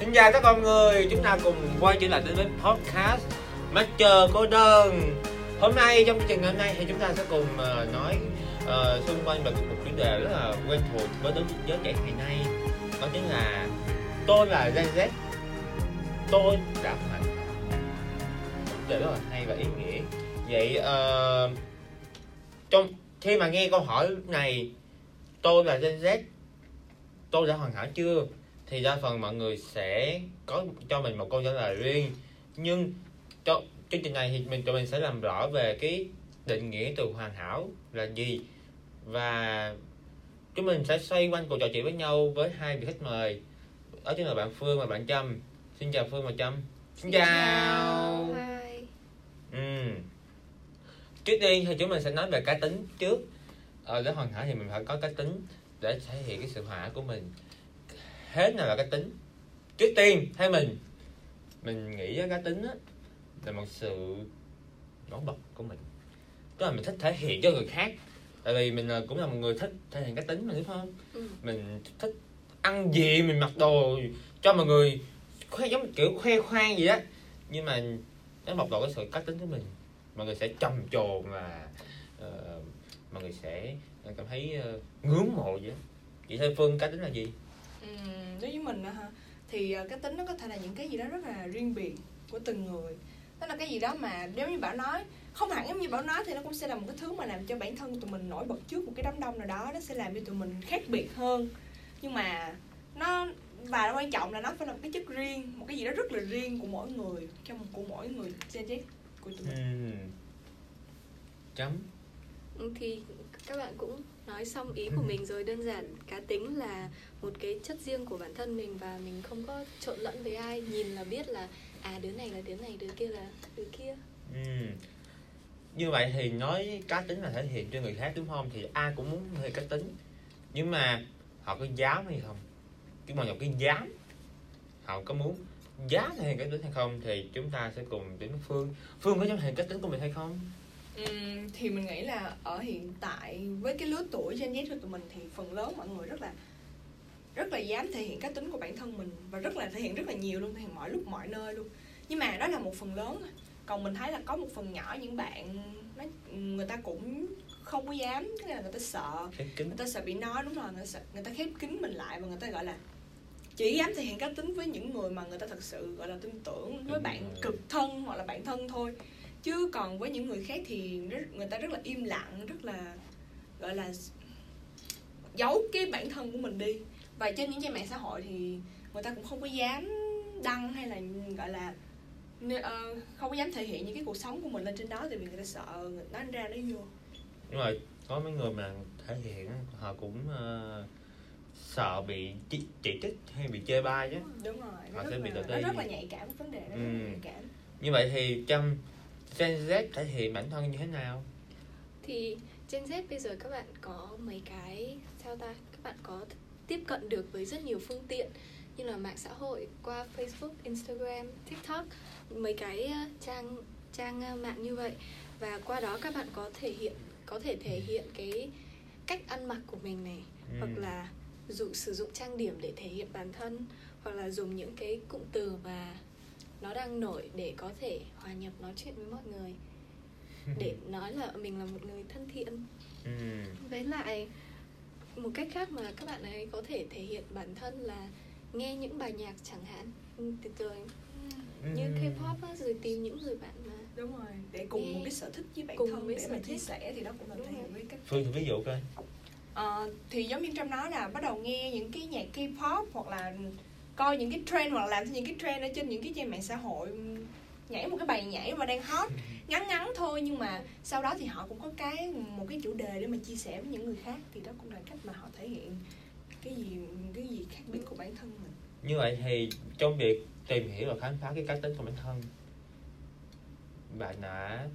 Xin chào tất cả mọi người, chúng ta cùng quay trở lại đến với podcast Master Cô Đơn. Hôm nay, trong chương trình hôm nay thì chúng ta sẽ cùng uh, nói uh, xung quanh về một chủ đề rất là quen thuộc với đối giới trẻ ngày nay Đó chính là Tôi là Gen Z. Tôi đã hoàn Chủ đề rất là hay và ý nghĩa. Vậy uh, trong khi mà nghe câu hỏi này Tôi là Gen Z Tôi đã hoàn hảo chưa? Thì đa phần mọi người sẽ có cho mình một câu trả lời riêng. Nhưng cho chương trình này thì mình tụi mình sẽ làm rõ về cái định nghĩa từ hoàn hảo là gì. Và chúng mình sẽ xoay quanh cuộc trò chuyện với nhau với hai vị khách mời. Đó chính là bạn Phương và bạn Trâm. Xin chào Phương và Trâm. Xin, xin chào, Hi. ừ. trước tiên thì chúng mình sẽ nói về cá tính trước. Ờ, để hoàn hảo thì mình phải có cá tính để thể hiện cái sự hòa của mình hết nào là cá tính. Trước tiên theo mình. Mình nghĩ cá tính á là một sự nổi bật của mình. Tức là mình thích thể hiện cho người khác. Tại vì mình cũng là một người thích thể hiện cá tính mình đúng không? Ừ. mình thích ăn gì mình mặc đồ cho mọi người khoe giống kiểu khoe khoang gì đó nhưng mà nó bộc lộ cái sự cá tính của mình. Mọi người sẽ trầm trồ và uh, mọi người sẽ cảm thấy uh, ngưỡng mộ vậy đó. chị theo phương cá tính là gì Ừm, đối với mình á ha thì ờ, cái tính nó có thể là những cái gì đó rất là riêng biệt của từng người. Đó là cái gì đó mà nếu như bảo nói không hẳn giống như bảo nói thì nó cũng sẽ là một cái thứ mà làm cho bản thân tụi mình nổi bật trước một cái đám đông nào đó nó sẽ làm cho tụi mình khác biệt hơn. Nhưng mà nó và quan trọng là nó phải là một cái chất riêng một cái gì đó rất là riêng của mỗi người trong của mỗi người Gen Z của tụi mình. Ừ. chấm. Thì các bạn cũng nói xong ý của mình rồi, đơn giản cá tính là một cái chất riêng của bản thân mình và mình không có trộn lẫn với ai, nhìn là biết là à đứa này là đứa này, đứa kia là đứa kia. Ừ. như vậy thì nói cá tính là thể hiện cho người khác, đúng không? Thì ai cũng muốn thể cá tính. Nhưng mà họ có dám hay không? Cái mà cái dám, họ có muốn dám thể hiện cá tính hay không thì chúng ta sẽ cùng đến với phương. Phương có dám thể hiện cá tính của mình hay không? Thì mình nghĩ là ở hiện tại với cái lứa tuổi Gen Z của tụi mình thì phần lớn mọi người rất là rất là dám thể hiện cá tính của bản thân mình và rất là thể hiện rất là nhiều luôn thể hiện mọi lúc mọi nơi luôn. Nhưng mà đó là một phần lớn còn mình thấy là có một phần nhỏ những bạn nó người ta cũng không có dám tức là người ta sợ. Người ta sợ bị nói đúng rồi người ta sợ, người ta khép kín mình lại và người ta gọi là chỉ dám thể hiện cá tính với những người mà người ta thật sự gọi là tin tưởng với bạn cực thân hoặc là bạn thân thôi chứ còn với những người khác thì rất, người ta rất là im lặng rất là gọi là giấu cái bản thân của mình đi. Và trên những trang mạng xã hội thì người ta cũng không có dám đăng hay là gọi là ờ, không có dám thể hiện những cái cuộc sống của mình lên trên đó tại vì người ta sợ người nói ra nói vô. Đúng rồi có mấy người mà thể hiện họ cũng ờ, sợ bị chỉ, chỉ trích hay bị chê bai chứ. Đúng rồi Họ nó sẽ rất, bị là, tự nó rất là nhạy cảm vấn đề đó rất Ừ. là nhạy cảm. Như vậy thì trong Gen Z thể hiện bản thân như thế nào thì Gen Z bây giờ các bạn có mấy cái sao ta các bạn có tiếp cận được với rất nhiều phương tiện như là mạng xã hội qua Facebook, Instagram, TikTok mấy cái ờ, trang trang ờ, mạng như vậy và qua đó các bạn có thể hiện có thể thể hiện cái cách ăn mặc của mình này Ừ. hoặc là dụ sử dụng trang điểm để thể hiện bản thân hoặc là dùng những cái cụm từ mà nó đang nổi để có thể hòa nhập nói chuyện với mọi người để nói là mình là một người thân thiện ừ. với lại một cách khác mà các bạn ấy có thể thể hiện bản thân là nghe những bài nhạc chẳng hạn ừ, từ từ như Ừ. K-pop á, rồi tìm những người bạn mà đúng rồi để cùng một cái sở thích với bản Cùng thân với để sở mà chia thích. sẻ thì đó cũng là Đúng thể hiện với cách Phương thì ví dụ coi Ờ, thì giống như trong nói là bắt đầu nghe những cái nhạc K-pop hoặc là coi những cái trend hoặc là làm theo những cái trend ở trên những cái trang mạng xã hội nhảy một cái bài nhảy mà đang hot. Ngắn ngắn thôi nhưng mà sau đó thì họ cũng có cái một cái chủ đề để mà chia sẻ với những người khác thì đó cũng là cách mà họ thể hiện cái gì cái gì khác biệt của bản thân mình. Như vậy thì trong việc tìm hiểu và khám phá cái cá tính của bản thân bạn đã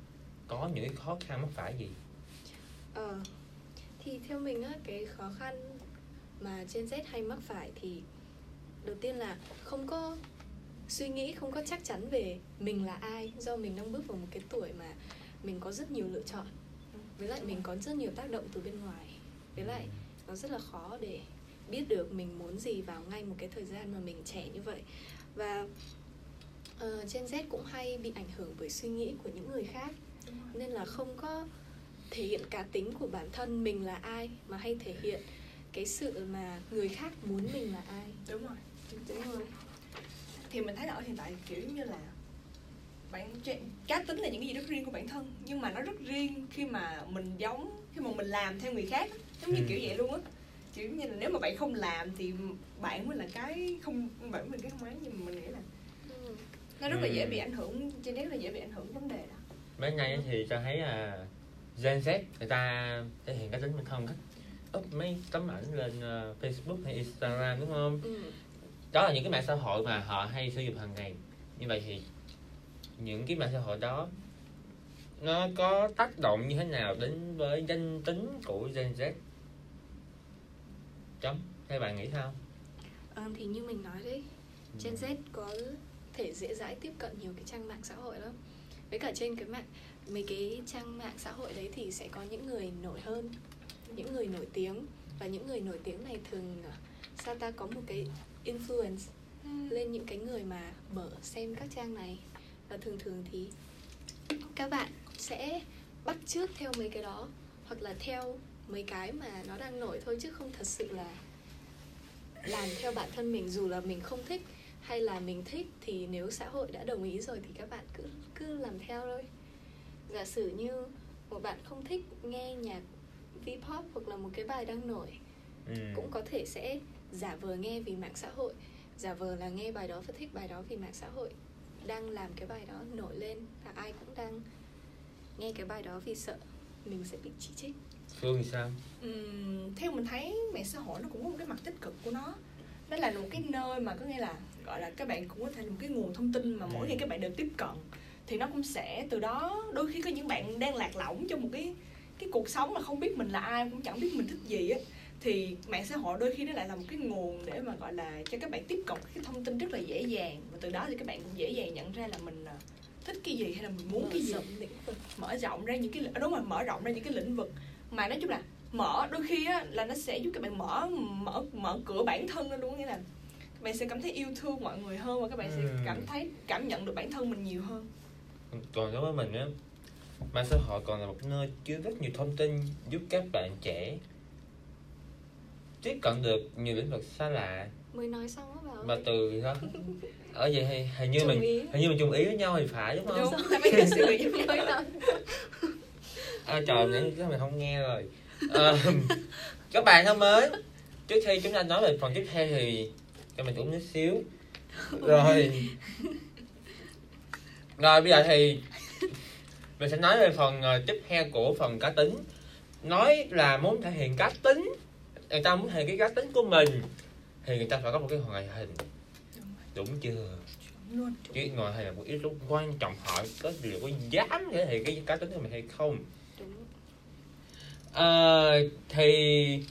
có những cái khó khăn mắc phải gì? Ờ Thì theo mình á, cái khó khăn mà Gen Z hay mắc phải thì Đầu tiên là không có suy nghĩ, không có chắc chắn về mình là ai Do mình đang bước vào một cái tuổi mà mình có rất nhiều lựa chọn. Với lại mình có rất nhiều tác động từ bên ngoài. Với lại nó rất là khó để biết được mình muốn gì vào ngay một cái thời gian mà mình trẻ như vậy. Và uh, Gen Z cũng hay bị ảnh hưởng bởi suy nghĩ của những người khác. Nên là không có thể hiện cá tính của bản thân mình là ai mà hay thể hiện cái sự mà người khác muốn mình là ai. Đúng rồi đúng rồi thì mình thấy là ở hiện tại kiểu như là bản cá tính là những cái gì rất riêng của bản thân nhưng mà nó rất riêng khi mà mình giống khi mà mình làm theo người khác giống như ừ. kiểu vậy luôn á kiểu như là nếu mà bạn không làm thì bạn mới là cái không bạn mình cái không ấy nhưng mà mình nghĩ là ừ. nó rất là dễ bị ảnh hưởng cho nên là dễ bị ảnh hưởng vấn đề đó mấy ngày thì cho thấy là Gen Z người ta thể hiện cái tính bản thân cách up mấy tấm ảnh lên uh, Facebook hay Instagram đúng không? Ừ. Đó là những cái mạng xã hội mà họ hay sử dụng hàng ngày. Như vậy thì những cái mạng xã hội đó nó có tác động như thế nào đến với danh tính của Gen Z? Chấm, theo bạn nghĩ sao? Ờ, thì như mình nói đấy, Gen Z có thể dễ dãi tiếp cận nhiều cái trang mạng xã hội lắm. Với cả trên cái mạng mấy cái trang mạng xã hội đấy thì sẽ có những người nổi hơn những người nổi tiếng và những người nổi tiếng này thường à, sao ta có một cái influence ừ. lên những cái người mà mở xem các trang này và thường thường thì các bạn sẽ bắt trước theo mấy cái đó hoặc là theo mấy cái mà nó đang nổi thôi chứ không thật sự là làm theo bản thân mình dù là mình không thích hay là mình thích thì nếu xã hội đã đồng ý rồi thì các bạn cứ cứ làm theo thôi giả sử như một bạn không thích nghe nhạc V-pop hoặc là một cái bài đang nổi ừ. cũng có thể sẽ giả vờ nghe vì mạng xã hội. Giả vờ là nghe bài đó và thích bài đó vì mạng xã hội. Đang làm cái bài đó nổi lên và ai cũng đang nghe cái bài đó vì sợ mình sẽ bị chỉ trích. Phương thì sao? Uhm, theo mình thấy mạng xã hội nó cũng có một cái mặt tích cực của nó. Đó là một cái nơi mà có nghĩa là gọi là các bạn cũng có thể là một cái nguồn thông tin mà mỗi ừ. ngày các bạn được tiếp cận. Thì nó cũng sẽ từ đó đôi khi có những bạn đang lạc lõng trong một cái cái cuộc sống mà không biết mình là ai cũng chẳng biết mình thích gì á thì mạng xã hội đôi khi nó lại là một cái nguồn để mà gọi là cho các bạn tiếp cận cái thông tin rất là dễ dàng. Và từ đó thì các bạn cũng dễ dàng nhận ra là mình à, thích cái gì hay là mình muốn mở cái gì. mở rộng ra những cái đúng rồi mở rộng ra những cái lĩnh vực. Mà nói chung là mở đôi khi á là nó sẽ giúp các bạn mở mở mở cửa bản thân lên luôn nghĩa là các bạn sẽ cảm thấy yêu thương mọi người hơn và các bạn sẽ ừ. cảm thấy cảm nhận được bản thân mình nhiều hơn. Còn đối với mình á mạng xã hội còn là một nơi chứa rất nhiều thông tin giúp các bạn trẻ tiếp cận được nhiều lĩnh vực xa lạ. Mới nói xong á bảo mà từ đó ở vậy thì hình như mình hình như mình chung ý với nhau thì phải đúng không? Đúng à, trời nãy cái mình không nghe rồi. À, các bạn thân mới trước khi chúng ta nói về phần tiếp theo thì cho mình uống nước xíu. Rồi. Rồi bây giờ thì mình sẽ nói về phần uh, tiếp theo của phần cá tính. Nói là muốn thể hiện cá tính người ta muốn hiện cái cá tính của mình thì người ta phải có một cái ngoại hình. Đúng chưa? Cái ngoại hình là một yếu tố quan trọng hỏi có liệu có dám thể hiện cái cá tính của mình hay không? À, thì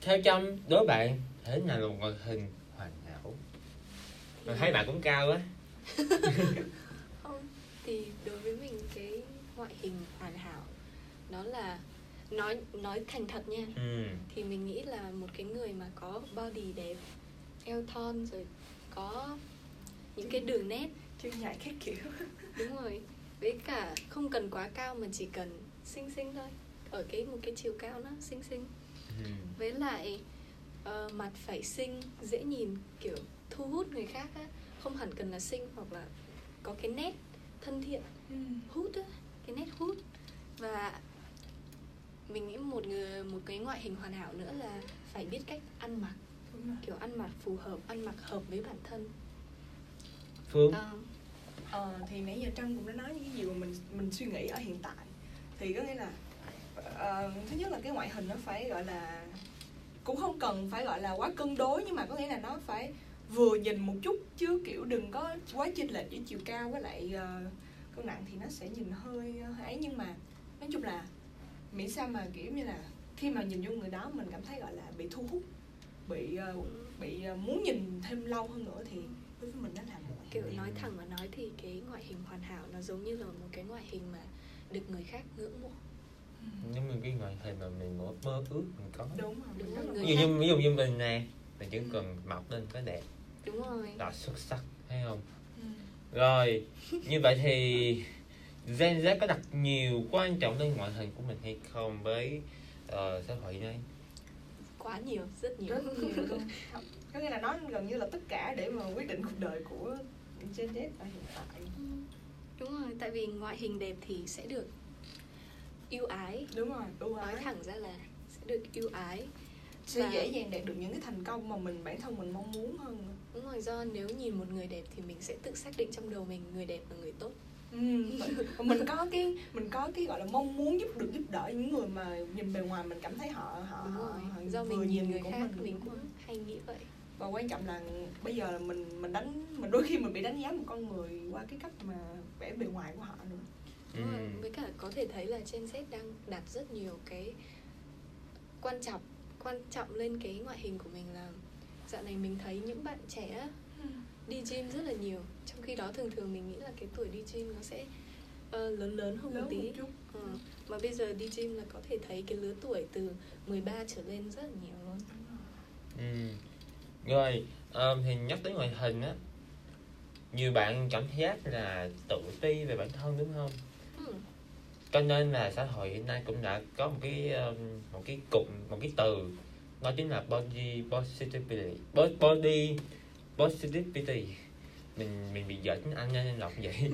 theo chăm đối bạn thế nào là một ngoại hình hoàn hảo? Mình thấy bạn cũng cao á. Thì đối với mình cái ngoại hình hoàn hảo nó là nói nói thành thật nha. Ừ. thì mình nghĩ là một cái người mà có body đẹp eo thon rồi có những cái đường nét. Chân nhảy các kiểu. Đúng rồi. Với cả không cần quá cao mà chỉ cần xinh xinh thôi. Ở cái một cái chiều cao nó xinh xinh. Ừ. với lại uh, mặt phải xinh dễ nhìn kiểu thu hút người khác á. Không hẳn cần là xinh hoặc là có cái nét thân thiện. Ừ. hút á cái nét hút. Và mình nghĩ một người một cái ngoại hình hoàn hảo nữa là phải biết cách ăn mặc. Kiểu ăn mặc phù hợp ăn mặc hợp với bản thân. Phương? À, ờ, thì nãy giờ trân cũng đã nói những cái gì mà mình mình suy nghĩ ở hiện tại. Thì có nghĩa là uh, thứ nhất là cái ngoại hình nó phải gọi là cũng không cần phải gọi là quá cân đối nhưng mà có nghĩa là nó phải vừa nhìn một chút chứ kiểu đừng có quá chênh lệch giữa chiều cao với lại uh, cân nặng thì nó sẽ nhìn hơi ấy. Nhưng mà nói chung là miễn sao mà kiểu như là khi mà nhìn vô người đó mình cảm thấy gọi là bị thu hút bị uh, bị uh, muốn nhìn thêm lâu hơn nữa thì đối với mình đó là một kiểu nói thẳng mà nói thì cái ngoại hình hoàn hảo nó giống như là một cái ngoại hình mà được người khác ngưỡng mộ. Giống như cái ngoại hình mà mình mơ, mơ ước mình có. Đúng rồi Đúng rồi, ví dụ như ví dụ như mình nè mình chỉ cần mọc lên cái đẹp. Đúng rồi. Là xuất sắc thấy không? Ừ. rồi như vậy thì Gen Z có đặt nhiều quan trọng lên ngoại hình của mình hay không với uh, xã hội này quá nhiều rất nhiều. Rất nhiều luôn. Có nghĩa là nó gần như là tất cả để mà quyết định cuộc đời của Gen Z ở hiện tại. Ừ, đúng rồi tại vì ngoại hình đẹp thì sẽ được yêu ái. Đúng rồi ưu nói ái thẳng ra là sẽ được yêu ái. Sẽ Và- dễ dàng đạt được những cái thành công mà mình bản thân mình mong muốn hơn đúng rồi do nếu nhìn một người đẹp thì mình sẽ tự xác định trong đầu mình người đẹp là người tốt ừ. Mình có cái mình có cái gọi là mong muốn giúp được giúp đỡ những người mà nhìn bề ngoài mình cảm thấy họ họ, đúng họ, rồi họ do vừa mình nhìn người của khác mình, đúng cũng hay nghĩ vậy và quan trọng là bây giờ là mình mình đánh mình đôi khi mình bị đánh giá một con người qua cái cách mà vẻ bề ngoài của họ nữa. Ừ. với cả có thể thấy là Gen Z đang đặt rất nhiều cái quan trọng quan trọng lên cái ngoại hình của mình là dạo này mình thấy những bạn trẻ á, đi gym rất là nhiều trong khi đó thường thường mình nghĩ là cái tuổi đi gym nó sẽ ờ, lớn lớn hơn một lớn tí một chút Ờ, mà bây giờ đi gym là có thể thấy cái lứa tuổi từ 13 trở lên rất là nhiều luôn Ừ. Rồi, um, thì nhắc tới ngoại hình á Nhiều bạn cảm giác là tự ti về bản thân đúng không? ừ. Cho nên là xã hội hiện nay cũng đã có một cái um, một cái cụm, một cái từ Đó chính là body positivity Bo- Body positivity Mình mình bị dở tiếng Anh nên đọc vậy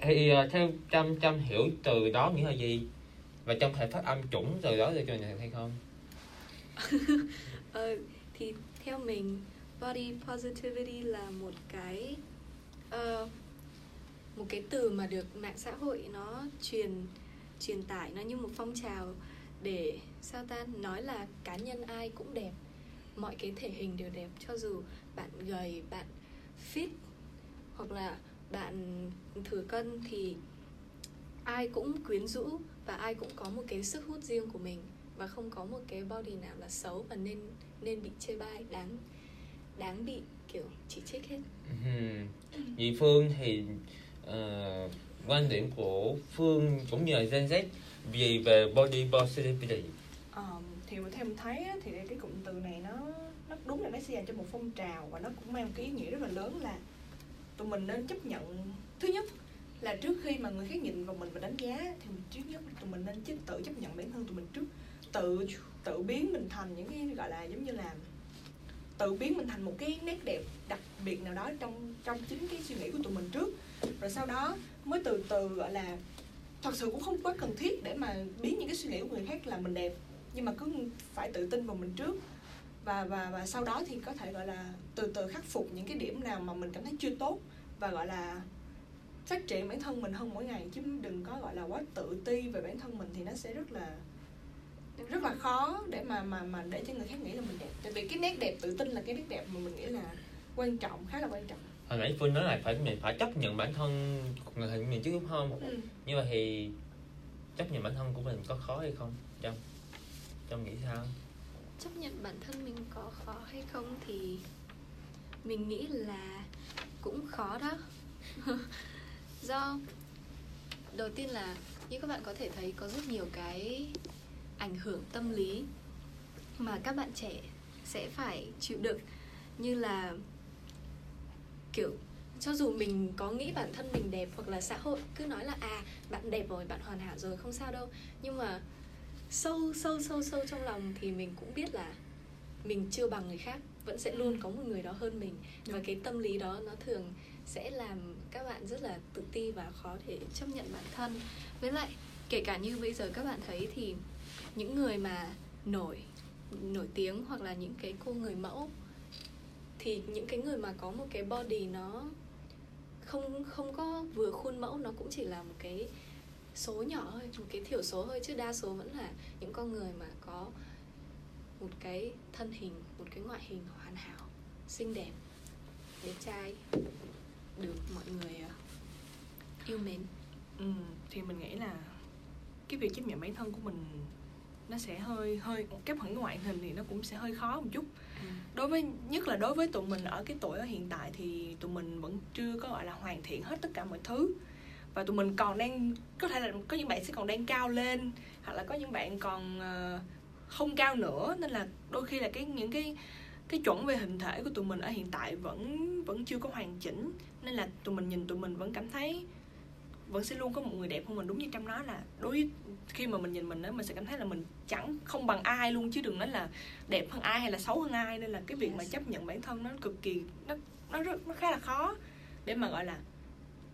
Thì uh, theo Trâm, Trâm hiểu từ đó nghĩa là gì? Và Trâm thể phát âm chuẩn từ đó được cho mình hay không? Ờ, thì theo mình body positivity là một cái ờ, một cái từ mà được mạng xã hội nó truyền truyền tải nó như một phong trào để sao ta nói là cá nhân ai cũng đẹp mọi cái thể hình đều đẹp cho dù bạn gầy bạn fit hoặc là bạn thừa cân thì ai cũng quyến rũ và ai cũng có một cái sức hút riêng của mình và không có một cái body nào là xấu và nên nên bị chê bai đáng đáng bị kiểu chỉ trích hết Ừm. Vì Phương thì ờ, quan điểm của Phương cũng như là Gen Z vì về body positivity Ờ, thì theo mình thấy á, thì cái cụm từ này nó nó đúng là nó sẽ dành cho một phong trào và nó cũng mang một cái ý nghĩa rất là lớn là tụi mình nên chấp nhận. Thứ nhất là trước khi mà người khác nhìn vào mình và đánh giá thì mình trước nhất tụi mình nên chứ tự chấp nhận bản thân tụi mình trước. Tự tự biến mình thành những cái gọi là giống như là tự biến mình thành một cái nét đẹp đặc biệt nào đó trong trong chính cái suy nghĩ của tụi mình trước. Rồi sau đó mới từ từ gọi là thật sự cũng không quá cần thiết để mà biến những cái suy nghĩ của người khác là mình đẹp nhưng mà cứ phải tự tin vào mình trước. Và và và sau đó thì có thể gọi là từ từ khắc phục những cái điểm nào mà mình cảm thấy chưa tốt và gọi là phát triển bản thân mình hơn mỗi ngày. Chứ đừng có gọi là quá tự ti về bản thân mình thì nó sẽ rất là rất là khó để mà mà mà để cho người khác nghĩ là mình đẹp. Tại vì cái nét đẹp tự tin là cái nét đẹp mà mình nghĩ là quan trọng khá là quan trọng. Hồi nãy Phương nói là phải mình phải chấp nhận bản thân người hình mình chứ đúng không? Ừ. như vậy thì chấp nhận bản thân của mình có khó hay không? Trâm trong nghĩ sao? Chấp nhận bản thân mình có khó hay không thì mình nghĩ là cũng khó đó. Do, đầu tiên là như các bạn có thể thấy có rất nhiều cái ảnh hưởng tâm lý mà các bạn trẻ sẽ phải chịu đựng. Như là kiểu, cho dù mình có nghĩ bản thân mình đẹp hoặc là xã hội, cứ nói là à bạn đẹp rồi, bạn hoàn hảo rồi, không sao đâu. Nhưng mà sâu sâu sâu sâu trong lòng thì mình cũng biết là mình chưa bằng người khác vẫn sẽ luôn có một người đó hơn mình. Và Đúng. cái tâm lý đó nó thường sẽ làm các bạn rất là tự ti và khó thể chấp nhận bản thân. Với lại kể cả như bây giờ các bạn thấy thì những người mà nổi nổi tiếng hoặc là những cái cô người mẫu thì những cái người mà có một cái body nó không không có vừa khuôn mẫu nó cũng chỉ là một cái số nhỏ thôi một cái thiểu số thôi chứ đa số vẫn là những con người mà có một cái thân hình một cái ngoại hình hoàn hảo xinh đẹp đẹp trai được mọi người ờ, yêu mến. Ừ, thì mình nghĩ là cái việc chấp nhận bản thân của mình nó sẽ hơi hơi cái phần ngoại hình thì nó cũng sẽ hơi khó một chút. Đối với nhất là đối với tụi mình ở cái tuổi ở hiện tại thì tụi mình vẫn chưa có gọi là hoàn thiện hết tất cả mọi thứ và tụi mình còn đang có thể là có những bạn sẽ còn đang cao lên hoặc là có những bạn còn ờ, không cao nữa. Nên là đôi khi là cái những cái cái chuẩn về hình thể của tụi mình ở hiện tại vẫn vẫn chưa có hoàn chỉnh. Nên là tụi mình nhìn tụi mình vẫn cảm thấy vẫn sẽ luôn có một người đẹp hơn mình. Đúng như trâm nói là đối với khi mà mình nhìn mình á mình sẽ cảm thấy là mình chẳng không bằng ai luôn chứ đừng nói là đẹp hơn ai hay là xấu hơn ai. Nên là cái việc mà Yes. chấp nhận bản thân nó cực kỳ nó nó rất nó khá là khó để mà gọi là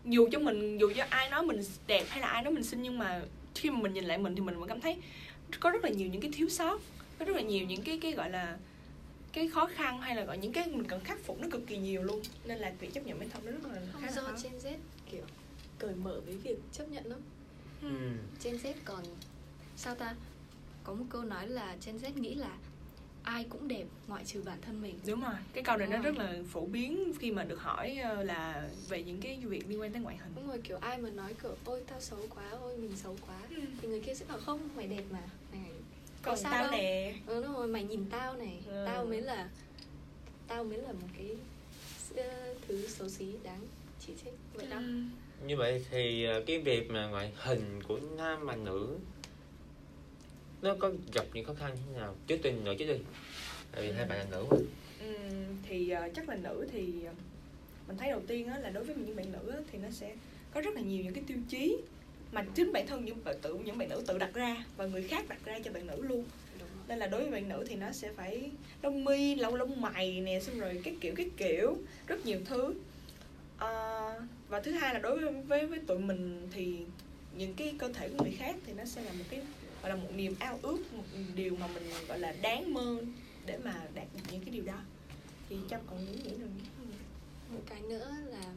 dù cho mình dù cho ai nói mình đẹp hay là ai nói mình xinh nhưng mà khi mà mình nhìn lại mình thì mình vẫn cảm thấy có rất là nhiều những cái thiếu sót có rất là nhiều những cái cái gọi là cái khó khăn hay là gọi những cái mình cần khắc phục nó cực kỳ nhiều luôn. Nên là việc chấp nhận bản thân nó rất là không khá là do khó. Gen Z kiểu cởi mở với việc chấp nhận lắm. Ừ. Gen Z còn sao ta? Có một câu nói là Gen Z nghĩ là ai cũng đẹp ngoại trừ bản thân mình. Đúng rồi cái câu này nó Đúng rất rồi. là phổ biến khi mà được hỏi ờ, là về những cái việc liên quan tới ngoại hình. Đúng rồi kiểu ai mà nói kiểu ôi tao xấu quá ôi mình xấu quá thì người kia sẽ bảo không mày đẹp mà mày có còn sao tao đâu. nè. Ừ, đúng rồi mày nhìn tao này Ừ. tao mới là tao mới là một cái ờ, thứ xấu xí đáng chỉ trích. Vậy đó. Ừ. như vậy thì ờ, cái việc mà ngoại hình của nam và nữ nó có gặp những khó khăn như thế nào? Trước tiên nữ chứ đi tại vì hai bạn là nữ mà. Ừm, thì ờ, chắc là nữ thì ờ, mình thấy đầu tiên á, là đối với những bạn nữ á, thì nó sẽ có rất là nhiều những cái tiêu chí mà chính bản thân những bạn tự những bạn nữ tự đặt ra và người khác đặt ra cho bạn nữ luôn. Nên là đối với bạn nữ thì nó sẽ phải lông mi lâu lông mày nè xong rồi các kiểu các kiểu rất nhiều thứ. Ờ, và thứ hai là đối với, với với tụi mình thì những cái cơ thể của người khác thì nó sẽ là một cái gọi là một niềm ao ước một điều mà mình gọi là đáng mơ để mà đạt được những cái điều đó. Thì trâm còn nghĩ nghĩ được một cái nữa là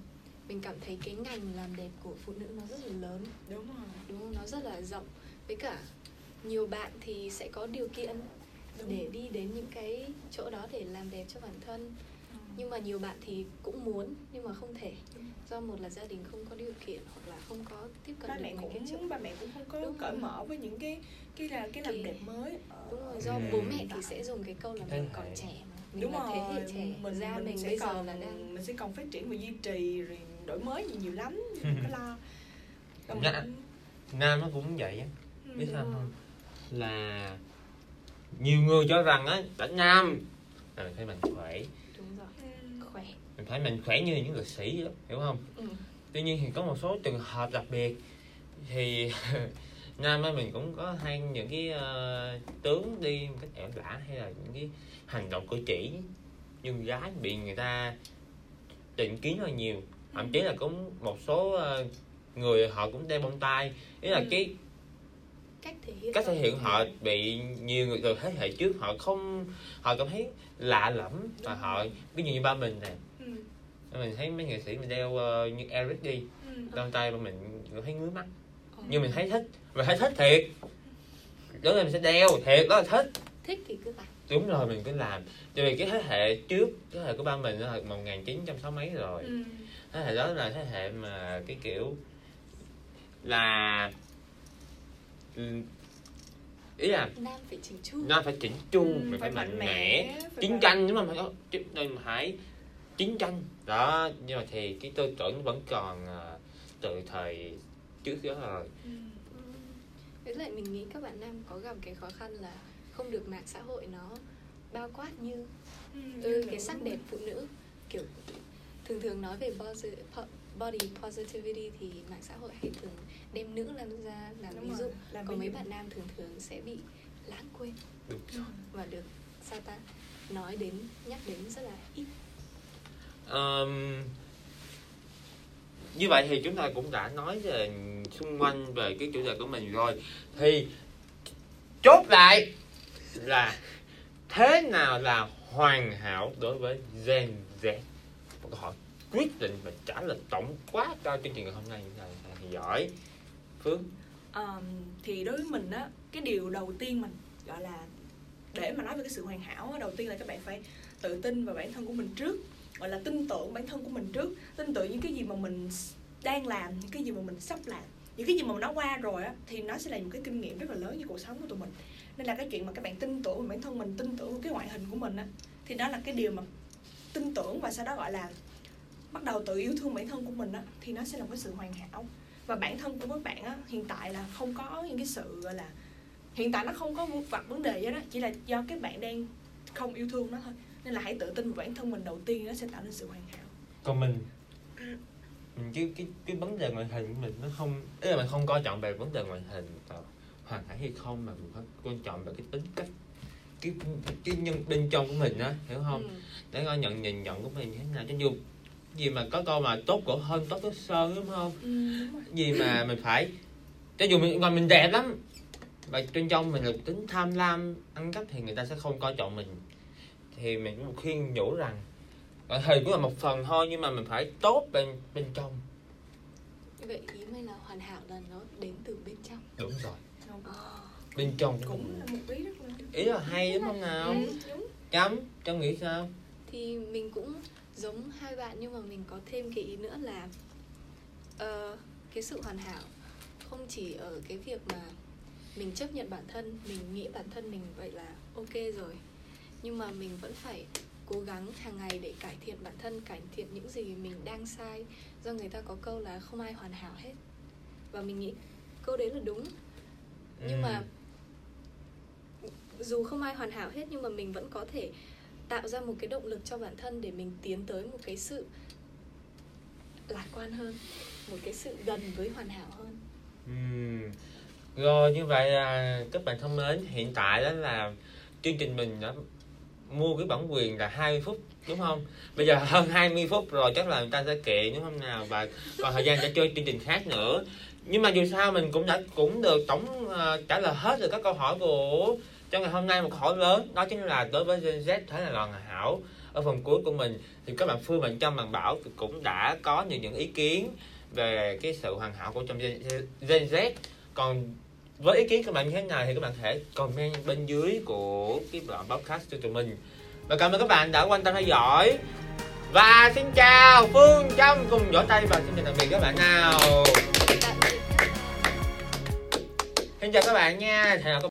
mình cảm thấy cái ngành làm đẹp của phụ nữ nó rất là lớn. Đúng rồi. Đúng không? Nó rất là rộng. Với cả nhiều bạn thì sẽ có điều kiện Đúng. để đi đến những cái chỗ đó để làm đẹp cho bản thân nhưng mà nhiều bạn thì cũng muốn nhưng mà không thể. Do một là gia đình không có điều kiện hoặc là không có tiếp cận ba được mẹ mấy cái chỗ cũng ba mẹ cũng không có Đúng cởi rồi. mở với những cái cái là cái làm Cái- đẹp mới. Ở- đúng rồi do Ừ. bố mẹ thì sẽ dùng cái câu là mình còn trẻ mà. Mình đúng là rồi thế hệ trẻ. mình da mình, sẽ bây giờ còn là đang mình sẽ còn phát triển và duy trì rồi đổi mới gì nhiều lắm đừng có lo. Còn mình- nam nó cũng vậy á. Ừ, biết sao không? Là nhiều người cho rằng á đánh nam là mình phải mạnh khỏe đúng rồi Ừ. khỏe mình phải mạnh khỏe như những lực sĩ đó hiểu không ừ. tuy nhiên thì có một số trường hợp đặc biệt thì nam á mình cũng có hay những cái ờ, tướng đi một cách ẻo lả hay là những cái hành động cử chỉ nhưng gái bị người ta định kiến rất là nhiều thậm chí là cũng một số ờ, người họ cũng đeo bông tai ý là Ừ. cái cách thể hiện cách thể hiện họ Ừ. bị nhiều người từ thế hệ trước họ không họ cảm thấy lạ lẫm và họ ví dụ như ba mình nè Ừ. mình thấy mấy nghệ sĩ mình đeo ờ, như Eric đi Ừ. đeo tay mà mình thấy ngứa mắt. Ờ. nhưng mình thấy thích và thấy thích thiệt. Đó là mình sẽ đeo thiệt đó là thích. Thích thì cứ làm đúng rồi mình cứ làm. Tại vì cái thế hệ trước thế hệ của ba mình là một nghìn chín trăm sáu mấy rồi. Ừ. thế hệ đó là thế hệ mà cái kiểu là ừ, ý là nam phải chỉnh chu. Nó phải chỉnh chu Ừ, mình phải, mạnh mẽ, mẽ, phải chiến tranh nhưng mà phải mình phải chiến tranh đó nhưng mà thì cái tư tưởng vẫn còn ờ, từ thời trước đó rồi Ừ. Với lại mình nghĩ các bạn nam có gặp cái khó khăn là không được mạng xã hội nó bao quát như Ừ. ừ, cái sắc rồi. đẹp phụ nữ kiểu thường thường nói về body, po- body positivity thì mạng xã hội hay thường đem nữ làm ra làm Đúng ví rồi, dụ làm còn mấy bạn nam thường thường sẽ bị lãng quên đúng Ừ. và được sao ta nói đến nhắc đến rất là ít um, như vậy thì chúng ta cũng đã nói về xung quanh về cái chủ đề của mình rồi. Thì chốt lại là thế nào là hoàn hảo đối với Gen Z? Một câu hỏi quyết định và trả lời tổng quát cho chương trình ngày hôm nay là, là giỏi Phương. Um, thì đối với mình á cái điều đầu tiên mình gọi là để mà nói về cái sự hoàn hảo đầu tiên là các bạn phải tự tin vào bản thân của mình trước gọi là tin tưởng bản thân của mình trước, tin tưởng những cái gì mà mình đang làm, những cái gì mà mình sắp làm. Những cái gì mà mình đã qua rồi á, thì nó sẽ là một cái kinh nghiệm rất là lớn cho cuộc sống của tụi mình. Nên là cái chuyện mà các bạn tin tưởng bản thân mình, tin tưởng vào cái ngoại hình của mình á, thì đó là cái điều mà tin tưởng và sau đó gọi là bắt đầu tự yêu thương bản thân của mình á, thì nó sẽ là một cái sự hoàn hảo. Và bản thân của các bạn á, hiện tại là không có những cái sự, gọi là, hiện tại nó không có vặt vấn đề gì đó chỉ là do các bạn đang không yêu thương nó thôi nên là hãy tự tin vào bản thân mình đầu tiên nó sẽ tạo nên sự hoàn hảo. Còn mình mình cái cái cái vấn đề ngoại hình của mình nó không ý là mình không coi trọng về vấn đề ngoại hình và hoàn hảo hay không mà mình phải quan trọng về cái tính cách cái cái nhân bên trong của mình á hiểu không? Ừ. để coi nhận nhìn nhận của mình như thế nào. Cho dù gì mà có câu mà tốt gỗ hơn tốt nước sơn đúng không? Ừ, đúng gì mà mình phải cho dù mình ngoài mình đẹp lắm và bên trong mình là tính tham lam ăn cắp thì người ta sẽ không coi trọng mình thì mình cũng khuyên nhủ rằng hình cũng là một phần thôi nhưng mà mình phải tốt bên bên trong. Vậy ý mày là hoàn hảo là nó đến từ bên trong. Đúng rồi. Ờ. bên trong. Cũng mình là một ý rất là ý là hay đúng không nào? Ừ. đúng. Chấm chấm nghĩ sao? Thì mình cũng giống hai bạn nhưng mà mình có thêm cái ý nữa là ờ, cái sự hoàn hảo không chỉ ở cái việc mà mình chấp nhận bản thân mình nghĩ bản thân mình vậy là ok rồi nhưng mà mình vẫn phải cố gắng hàng ngày để cải thiện bản thân cải thiện những gì mình đang sai. Do người ta có câu là không ai hoàn hảo hết. Và mình nghĩ câu đấy là đúng. Nhưng mà dù không ai hoàn hảo hết nhưng mà mình vẫn có thể tạo ra một cái động lực cho bản thân để mình tiến tới một cái sự lạc quan hơn một cái sự gần với hoàn hảo hơn. Ừm. Rồi như vậy là các bạn thân mến hiện tại đó là chương trình mình đã mua cái bản quyền là 20 phút đúng không? Bây giờ hơn 20 phút rồi chắc là người ta sẽ kệ đúng không nào và còn thời gian để chơi chương trình khác nữa. Nhưng mà dù sao mình cũng đã cũng được tổng uh, trả lời hết được các câu hỏi của trong ngày hôm nay một câu hỏi lớn đó chính là đối với Gen Z thế là hoàn hảo ở phần cuối của mình thì các bạn Phương bạn Trâm bạn Bảo cũng đã có những những ý kiến về cái sự hoàn hảo của trong Gen, Gen Z còn với ý kiến của bạn như thế nào thì các bạn thể comment bên dưới của cái đoạn podcast cho tụi mình. Và cảm ơn các bạn đã quan tâm theo dõi. Và xin chào Phương Trâm cùng vỗ tay và xin chào tạm biệt các bạn nào. Các xin chào các bạn nha. Hẹn gặp các